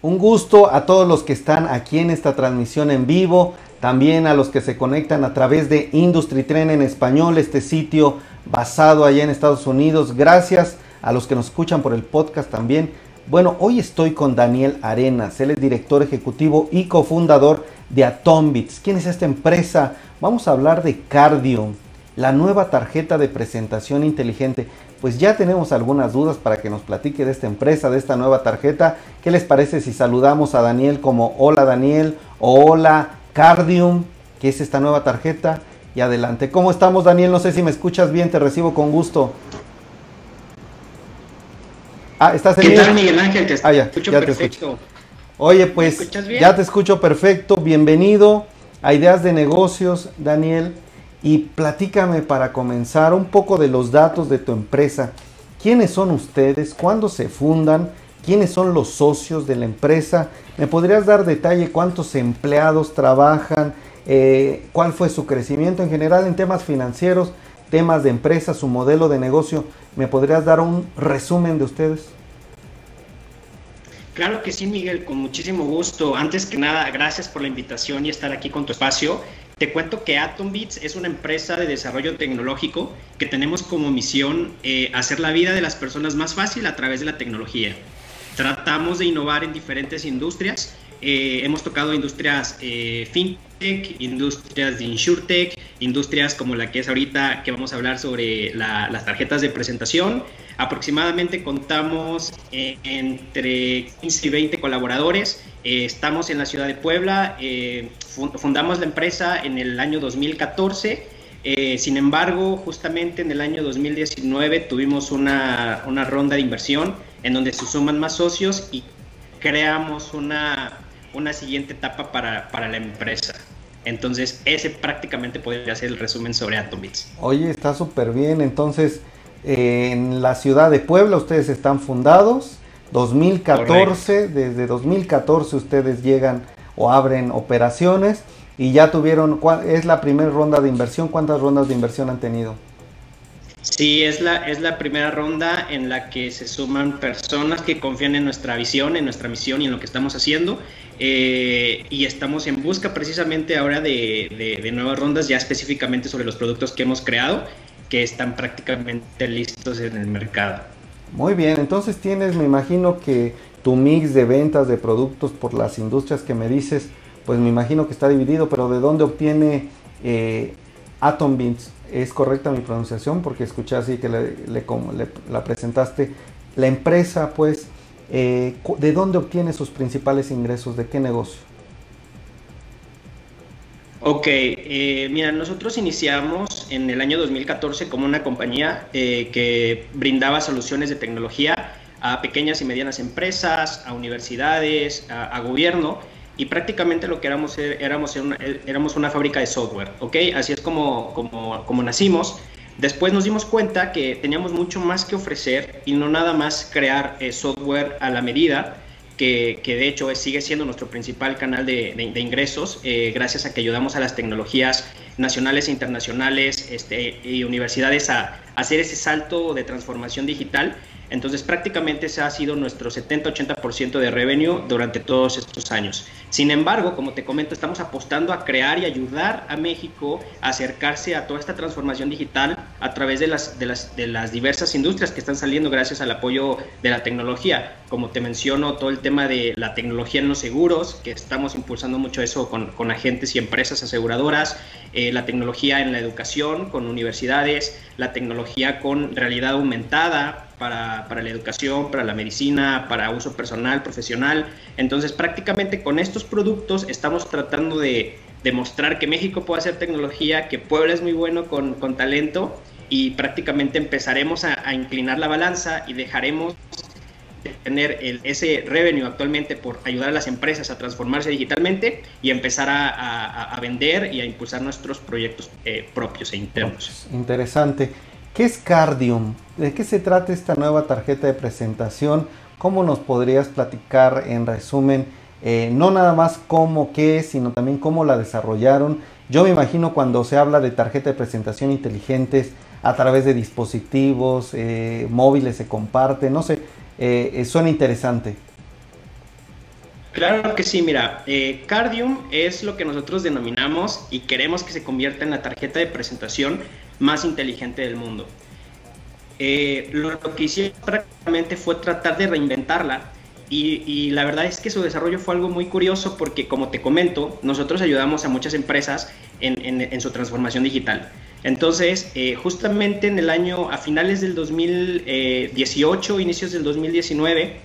Un gusto a todos los que están aquí en esta transmisión en vivo, también a los que se conectan a través de Industry Tren en español, este sitio basado allá en Estados Unidos. Gracias a los que nos escuchan por el podcast también. Bueno, hoy estoy con Daniel Arenas, él es director ejecutivo y cofundador de Atombits. ¿Quién es esta empresa? Vamos a hablar de Cardio, la nueva tarjeta de presentación inteligente. Pues ya tenemos algunas dudas para que nos platique de esta empresa, de esta nueva tarjeta. ¿Qué les parece si saludamos a Daniel como hola Daniel o hola Cardium, que es esta nueva tarjeta? Y adelante. ¿Cómo estamos Daniel? No sé si me escuchas bien, te recibo con gusto. Ah, ¿estás en ¿Qué tal, Miguel Ángel? Te ah, ya, escucho ya perfecto. Te escucho. Oye, pues ya te escucho perfecto. Bienvenido a Ideas de Negocios, Daniel. Y platícame para comenzar un poco de los datos de tu empresa. ¿Quiénes son ustedes? ¿Cuándo se fundan? ¿Quiénes son los socios de la empresa? ¿Me podrías dar detalle cuántos empleados trabajan? Eh, ¿Cuál fue su crecimiento en general en temas financieros? temas de empresa, su modelo de negocio. ¿Me podrías dar un resumen de ustedes? Claro que sí, Miguel, con muchísimo gusto. Antes que nada, gracias por la invitación y estar aquí con tu espacio. Te cuento que AtomBits es una empresa de desarrollo tecnológico que tenemos como misión eh, hacer la vida de las personas más fácil a través de la tecnología. Tratamos de innovar en diferentes industrias. Eh, hemos tocado industrias eh, fintech, industrias de insurtech, industrias como la que es ahorita, que vamos a hablar sobre las tarjetas de presentación. Aproximadamente contamos eh, entre 15 y 20 colaboradores. Eh, estamos en la ciudad de Puebla. Eh, fundamos la empresa en el año 2014. sin embargo, justamente en el año 2019 tuvimos una, una, ronda de inversión en donde se suman más socios y creamos una, una siguiente etapa para, para la empresa. Entonces, ese prácticamente podría ser el resumen sobre Atombits. Oye, está súper bien. Entonces, en la ciudad de Puebla ustedes están fundados. 2014, desde 2014 ustedes llegan o abren operaciones y ya tuvieron, es la primera ronda de inversión. ¿Cuántas rondas de inversión han tenido? Sí, es la, es la primera ronda en la que se suman personas que confían en nuestra visión, en nuestra misión y en lo que estamos haciendo. Eh, y estamos en busca precisamente ahora de, de, nuevas rondas, ya específicamente sobre los productos que hemos creado, que están prácticamente listos en el mercado. Muy bien, entonces tienes, me imagino que tu mix de ventas de productos por las industrias que me dices, pues me imagino que está dividido, pero ¿de dónde obtiene eh, Atom Beans? ¿Es correcta mi pronunciación? Porque escuché así que le, la presentaste. La empresa, pues, eh, ¿de dónde obtiene sus principales ingresos? ¿De qué negocio? Ok, eh, mira, nosotros iniciamos en el año 2014 como una compañía eh, que brindaba soluciones de tecnología a pequeñas y medianas empresas, a universidades, a, gobierno, y prácticamente lo que éramos éramos una, éramos una fábrica de software, ¿ok? Así es como, como, como nacimos. Después nos dimos cuenta que teníamos mucho más que ofrecer y no nada más crear eh, software a la medida, que, de hecho sigue siendo nuestro principal canal de, ingresos, eh, gracias a que ayudamos a las tecnologías nacionales e internacionales este, y universidades a hacer ese salto de transformación digital entonces prácticamente ese ha sido nuestro 70-80% de revenue durante todos estos años. Sin embargo, como te comento, estamos apostando a crear y ayudar a México a acercarse a toda esta transformación digital a través de las, de las, diversas industrias que están saliendo gracias al apoyo de la tecnología. Como te menciono, todo el tema de la tecnología en los seguros, que estamos impulsando mucho eso con, con agentes y empresas aseguradoras, eh, la tecnología en la educación con universidades, la tecnología con realidad aumentada para, para, la educación, para la medicina, para uso personal, profesional. Entonces, prácticamente con estos productos estamos tratando de demostrar que México puede hacer tecnología, que Puebla es muy bueno con, con talento y prácticamente empezaremos a, a, inclinar la balanza y dejaremos de tener el, ese revenue actualmente por ayudar a las empresas a transformarse digitalmente y empezar a, a vender y a impulsar nuestros proyectos eh, propios e internos. Interesante. ¿Qué es Cardium? ¿De qué se trata esta nueva tarjeta de presentación? ¿Cómo nos podrías platicar en resumen? Eh, no nada más cómo, qué sino también cómo la desarrollaron. Yo me imagino cuando se habla de tarjeta de presentación inteligentes a través de dispositivos eh, móviles se comparte, no sé, eh, suena interesante. Claro que sí, mira, eh, Cardium es lo que nosotros denominamos y queremos que se convierta en la tarjeta de presentación más inteligente del mundo. Eh, lo, que hicimos prácticamente fue tratar de reinventarla y, la verdad es que su desarrollo fue algo muy curioso porque, como te comento, nosotros ayudamos a muchas empresas en, su transformación digital. Entonces, eh, justamente en el año, a finales del 2018, inicios del 2019,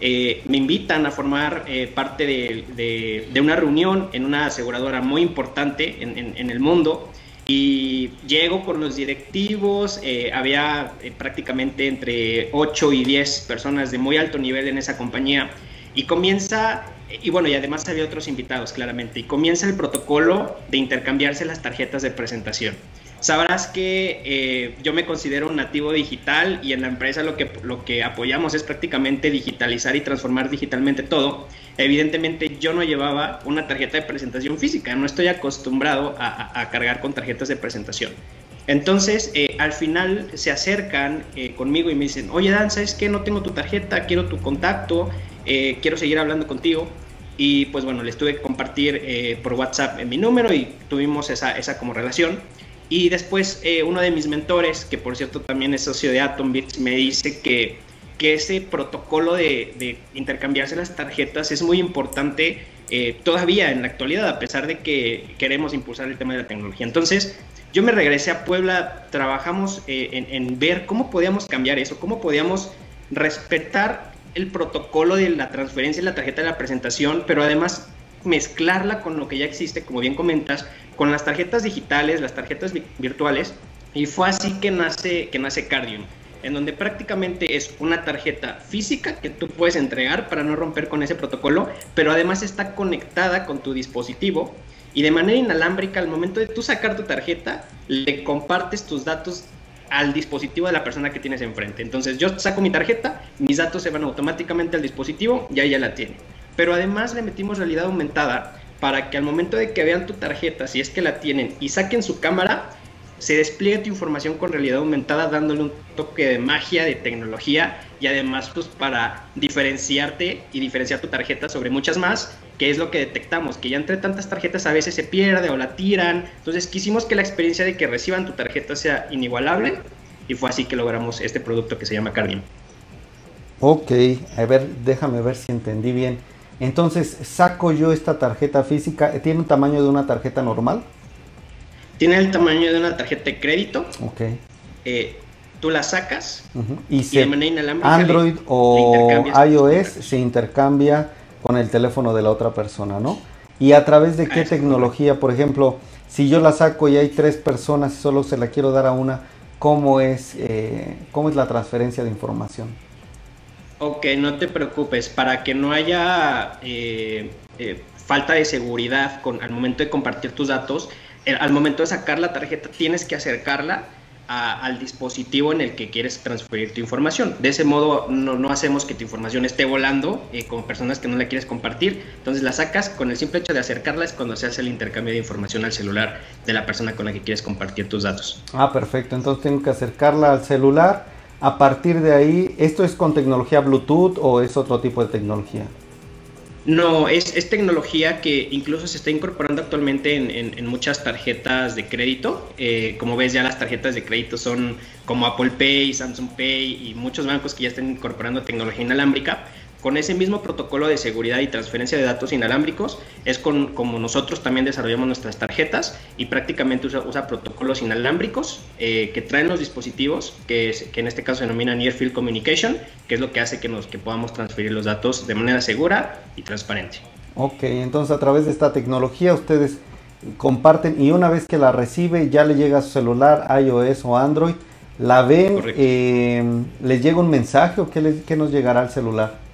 eh, me invitan a formar parte de, una reunión en una aseguradora muy importante en el mundo. Y llego con los directivos, eh, había eh, prácticamente entre 8 y 10 personas de muy alto nivel en esa compañía. Y comienza, y bueno, y además había otros invitados claramente, y comienza el protocolo de intercambiarse las tarjetas de presentación. Sabrás que eh, yo me considero un nativo digital y en la empresa lo que, lo que apoyamos es prácticamente digitalizar y transformar digitalmente todo. Evidentemente yo no llevaba una tarjeta de presentación física, no estoy acostumbrado a, cargar con tarjetas de presentación. Entonces, eh, al final se acercan eh, conmigo y me dicen, oye Dan, ¿sabes qué? No tengo tu tarjeta, quiero tu contacto, quiero seguir hablando contigo. Y pues bueno, les tuve que compartir por WhatsApp mi número y tuvimos esa, esa como relación. Y después eh, uno de mis mentores, que por cierto también es socio de Atombits, me dice que, que ese protocolo de, intercambiarse las tarjetas es muy importante eh, todavía en la actualidad, a pesar de que queremos impulsar el tema de la tecnología. Entonces, yo me regresé a Puebla, trabajamos eh, en, en ver cómo podíamos cambiar eso, cómo podíamos respetar el protocolo de la transferencia de la tarjeta de la presentación, pero además mezclarla con lo que ya existe, como bien comentas, con las tarjetas digitales, las tarjetas virtuales, y fue así que nace, que nace Cardium, en donde prácticamente es una tarjeta física que tú puedes entregar para no romper con ese protocolo, pero además está conectada con tu dispositivo y de manera inalámbrica al momento de tú sacar tu tarjeta, le compartes tus datos al dispositivo de la persona que tienes enfrente. Entonces yo saco mi tarjeta, mis datos se van automáticamente al dispositivo y ahí ya la tiene pero además le metimos realidad aumentada para que al momento de que vean tu tarjeta, si es que la tienen, y saquen su cámara, se despliegue tu información con realidad aumentada dándole un toque de magia, de tecnología y además pues para diferenciarte y diferenciar tu tarjeta sobre muchas más, que es lo que detectamos, que ya entre tantas tarjetas a veces se pierde o la tiran. Entonces quisimos que la experiencia de que reciban tu tarjeta sea inigualable y fue así que logramos este producto que se llama Cardium. Ok, a ver, déjame ver si entendí bien. Entonces, saco yo esta tarjeta física, ¿tiene un tamaño de una tarjeta normal? Tiene el tamaño de una tarjeta de crédito. Ok. Eh, tú la sacas y, se, Android o iOS se intercambia con el teléfono de la otra persona, ¿no? Y a través de qué tecnología, por ejemplo, si yo la saco y hay tres personas y solo se la quiero dar a una, ¿cómo es, eh, cómo es la transferencia de información? Ok, no te preocupes. Para que no haya eh, eh, falta de seguridad con, al momento de compartir tus datos, eh, al momento de sacar la tarjeta tienes que acercarla al dispositivo en el que quieres transferir tu información. De ese modo no, hacemos que tu información esté volando con personas que no la quieres compartir. Entonces la sacas con el simple hecho de acercarla es cuando se hace el intercambio de información al celular de la persona con la que quieres compartir tus datos. Ah, perfecto. Entonces tengo que acercarla al celular a partir de ahí, ¿esto es con tecnología Bluetooth o es otro tipo de tecnología? No, es, tecnología que incluso se está incorporando actualmente en, muchas tarjetas de crédito. Eh, como ves, ya las tarjetas de crédito son como Apple Pay, Samsung Pay y muchos bancos que ya están incorporando tecnología inalámbrica. Con ese mismo protocolo de seguridad y transferencia de datos inalámbricos es con, como nosotros también desarrollamos nuestras tarjetas y prácticamente usa, protocolos inalámbricos eh, que traen los dispositivos, que, que, en este caso se denomina Near Field Communication, que es lo que hace que, nos, que podamos transferir los datos de manera segura y transparente. Ok, entonces a través de esta tecnología ustedes comparten y una vez que la recibe ya le llega a su celular iOS o Android, la ven, eh, les llega un mensaje o qué, qué nos llegará al celular?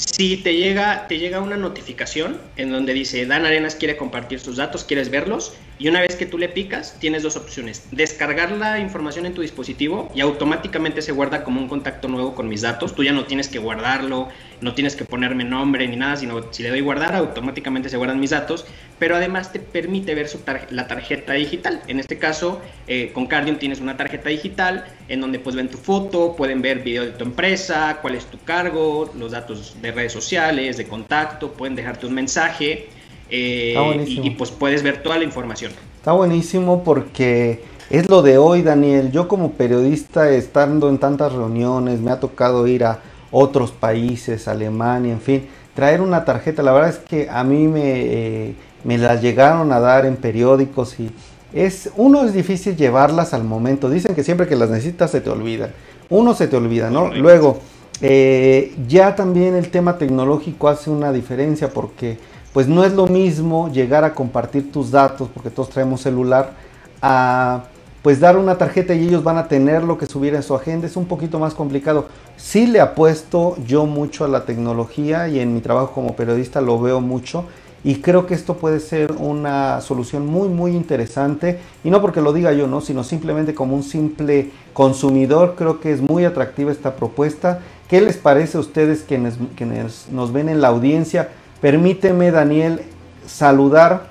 Si te llega, te llega una notificación en donde dice Dan Arenas quiere compartir sus datos, quieres verlos, y una vez que tú le picas, tienes dos opciones. Descargar la información en tu dispositivo y automáticamente se guarda como un contacto nuevo con mis datos. Tú ya no tienes que guardarlo, no tienes que ponerme nombre ni nada, sino si le doy guardar, automáticamente se guardan mis datos. Pero además te permite ver la tarjeta digital. En este caso, eh, con Cardium tienes una tarjeta digital en donde pues ven tu foto, pueden ver video de tu empresa, cuál es tu cargo, los datos de redes sociales, de contacto, pueden dejarte un mensaje eh, y, y pues puedes ver toda la información. Está buenísimo porque es lo de hoy, Daniel. Yo como periodista, estando en tantas reuniones, me ha tocado ir a otros países, Alemania, en fin, traer una tarjeta. La verdad es que a mí me, eh, me las llegaron a dar en periódicos y es, uno es difícil llevarlas al momento. Dicen que siempre que las necesitas se te olvidan. Uno se te olvida, ¿no? Luego, eh, ya también el tema tecnológico hace una diferencia porque pues no es lo mismo llegar a compartir tus datos, porque todos traemos celular, a pues dar una tarjeta y ellos van a tener lo que subir en su agenda es un poquito más complicado. Sí le apuesto yo mucho a la tecnología y en mi trabajo como periodista lo veo mucho y creo que esto puede ser una solución muy muy interesante y no porque lo diga yo, no, sino simplemente como un simple consumidor creo que es muy atractiva esta propuesta. ¿Qué les parece a ustedes quienes, quienes nos ven en la audiencia? Permíteme Daniel saludar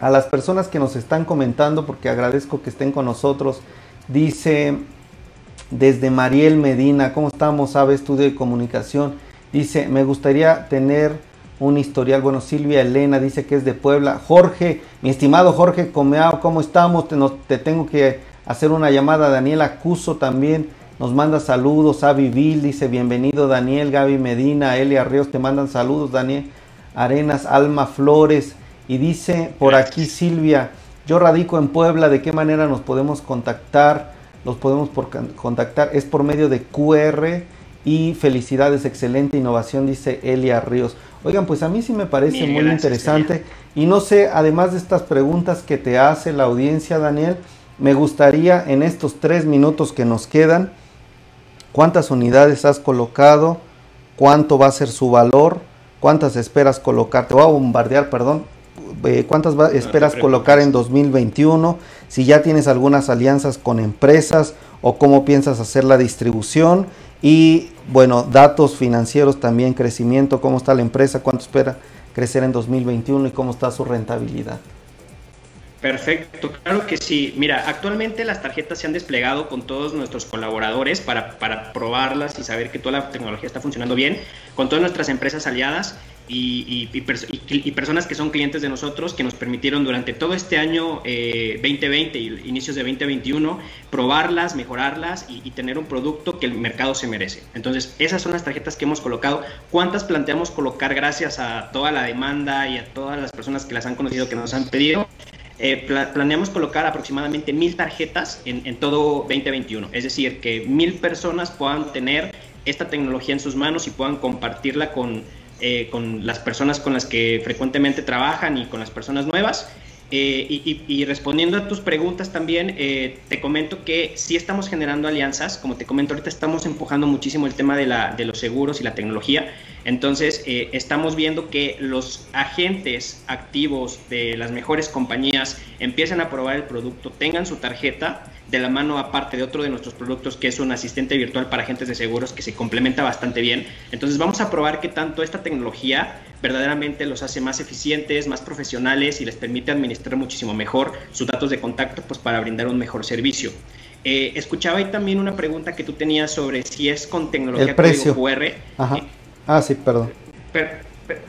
a las personas que nos están comentando, porque agradezco que estén con nosotros. Dice desde Mariel Medina, ¿cómo estamos? Sabe Estudio de Comunicación. Dice, me gustaría tener un historial. Bueno, Silvia Elena dice que es de Puebla. Jorge, mi estimado Jorge Comeao, ¿cómo estamos? Te, te tengo que hacer una llamada. Daniel Acuso también nos manda saludos. Avi Vil dice, bienvenido Daniel. Gaby Medina, Elia Ríos, te mandan saludos. Daniel Arenas, Alma Flores. Y dice por aquí Silvia, yo radico en Puebla, ¿de qué manera nos podemos contactar? Los podemos por contactar, es por medio de QR y felicidades, excelente innovación, dice Elia Ríos. Oigan, pues a mí sí me parece muy interesante y no sé, además de estas preguntas que te hace la audiencia, Daniel, me gustaría en estos tres minutos que nos quedan, ¿cuántas unidades has colocado? ¿Cuánto va a ser su valor? ¿Cuántas esperas colocar? Te voy a bombardear, perdón, eh, cuántas esperas colocar en 2021, si ya tienes algunas alianzas con empresas o cómo piensas hacer la distribución y bueno, datos financieros también, crecimiento, cómo está la empresa, cuánto espera crecer en 2021 y cómo está su rentabilidad. Perfecto, claro que sí. Mira, actualmente las tarjetas se han desplegado con todos nuestros colaboradores para, para probarlas y saber que toda la tecnología está funcionando bien, con todas nuestras empresas aliadas y, y, personas que son clientes de nosotros que nos permitieron durante todo este año 2020 eh, y inicios de 2021 probarlas, mejorarlas y, tener un producto que el mercado se merece. Entonces, esas son las tarjetas que hemos colocado. ¿Cuántas planteamos colocar gracias a toda la demanda y a todas las personas que las han conocido que nos han pedido? Eh, planeamos colocar aproximadamente mil tarjetas en, en todo 2021. Es decir, que mil personas puedan tener esta tecnología en sus manos y puedan compartirla con eh, con las personas con las que frecuentemente trabajan y con las personas nuevas. Eh, y, respondiendo a tus preguntas también, eh, te comento que sí estamos generando alianzas. Como te comento, ahorita estamos empujando muchísimo el tema de, la, de los seguros y la tecnología. Entonces, estamos viendo que los agentes activos de las mejores compañías empiecen a probar el producto, tengan su tarjeta de la mano aparte de otro de nuestros productos que es un asistente virtual para agentes de seguros que se complementa bastante bien. Entonces vamos a probar que tanto esta tecnología verdaderamente los hace más eficientes, más profesionales y les permite administrar muchísimo mejor sus datos de contacto pues para brindar un mejor servicio. Eh, escuchaba ahí también una pregunta que tú tenías sobre si es con tecnología El precio. QR. Ajá. ah, sí, perdón.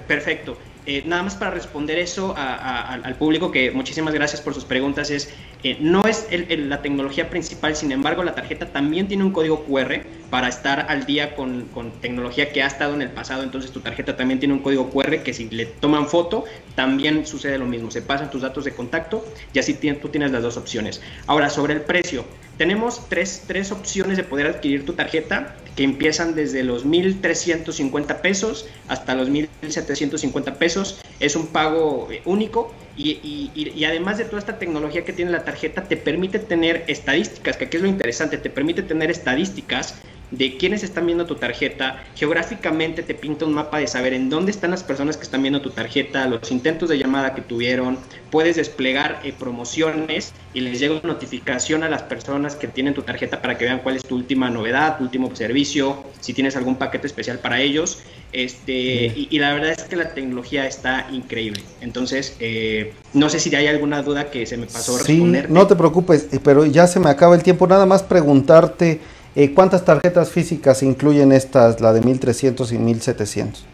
perfecto. Eh, nada más para responder eso al público, que muchísimas gracias por sus preguntas, es, eh, no es la tecnología principal, sin embargo la tarjeta también tiene un código QR para estar al día con, tecnología que ha estado en el pasado, entonces tu tarjeta también tiene un código QR que si le toman foto, también sucede lo mismo, se pasan tus datos de contacto y así tú tienes las dos opciones. Ahora, sobre el precio, tenemos tres, tres opciones de poder adquirir tu tarjeta que empiezan desde los 1.350 pesos hasta los 1.750 pesos. Es un pago único y, y, además de toda esta tecnología que tiene la tarjeta, te permite tener estadísticas, que aquí es lo interesante, te permite tener estadísticas de quiénes están viendo tu tarjeta. Geográficamente te pinta un mapa de saber en dónde están las personas que están viendo tu tarjeta, los intentos de llamada que tuvieron. Puedes desplegar eh, promociones y les llega una notificación a las personas que tienen tu tarjeta para que vean cuál es tu última novedad, tu último servicio, si tienes algún paquete especial para ellos. Este, y, la verdad es que la tecnología está increíble. Entonces, eh, no sé si hay alguna duda que se me pasó sí, No te preocupes, eh, pero ya se me acaba el tiempo. Nada más preguntarte eh, ¿Cuántas tarjetas físicas incluyen estas, la de 1300 y 1700?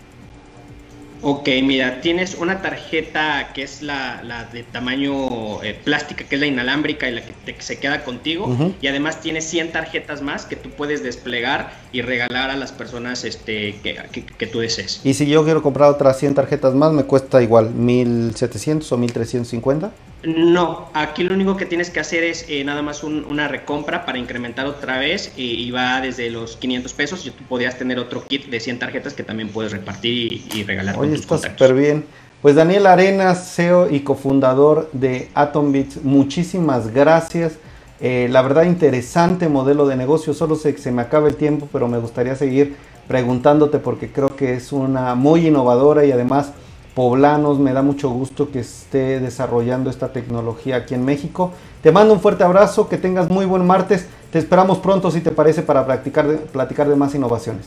Ok, mira, tienes una tarjeta que es la, de tamaño eh, plástica, que es la inalámbrica y la que se queda contigo. Y además tienes 100 tarjetas más que tú puedes desplegar y regalar a las personas este, que, tú desees. Y si yo quiero comprar otras 100 tarjetas más, ¿me cuesta igual 1700 o 1350? No, aquí lo único que tienes que hacer es eh, nada más una recompra para incrementar otra vez y, va desde los 500 pesos. Y tú podrías tener otro kit de 100 tarjetas que también puedes repartir y, regalar. Oye, está súper bien. Pues Daniel Arenas, CEO y cofundador de AtomBits, muchísimas gracias. Eh, la verdad, interesante modelo de negocio. Solo sé que se me acaba el tiempo, pero me gustaría seguir preguntándote porque creo que es una muy innovadora y además poblanos. Me da mucho gusto que esté desarrollando esta tecnología aquí en México. Te mando un fuerte abrazo, que tengas muy buen martes. Te esperamos pronto, si te parece, para platicar de, platicar de más innovaciones.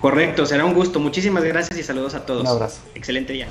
Correcto, será un gusto. Muchísimas gracias y saludos a todos. Un abrazo. Excelente día.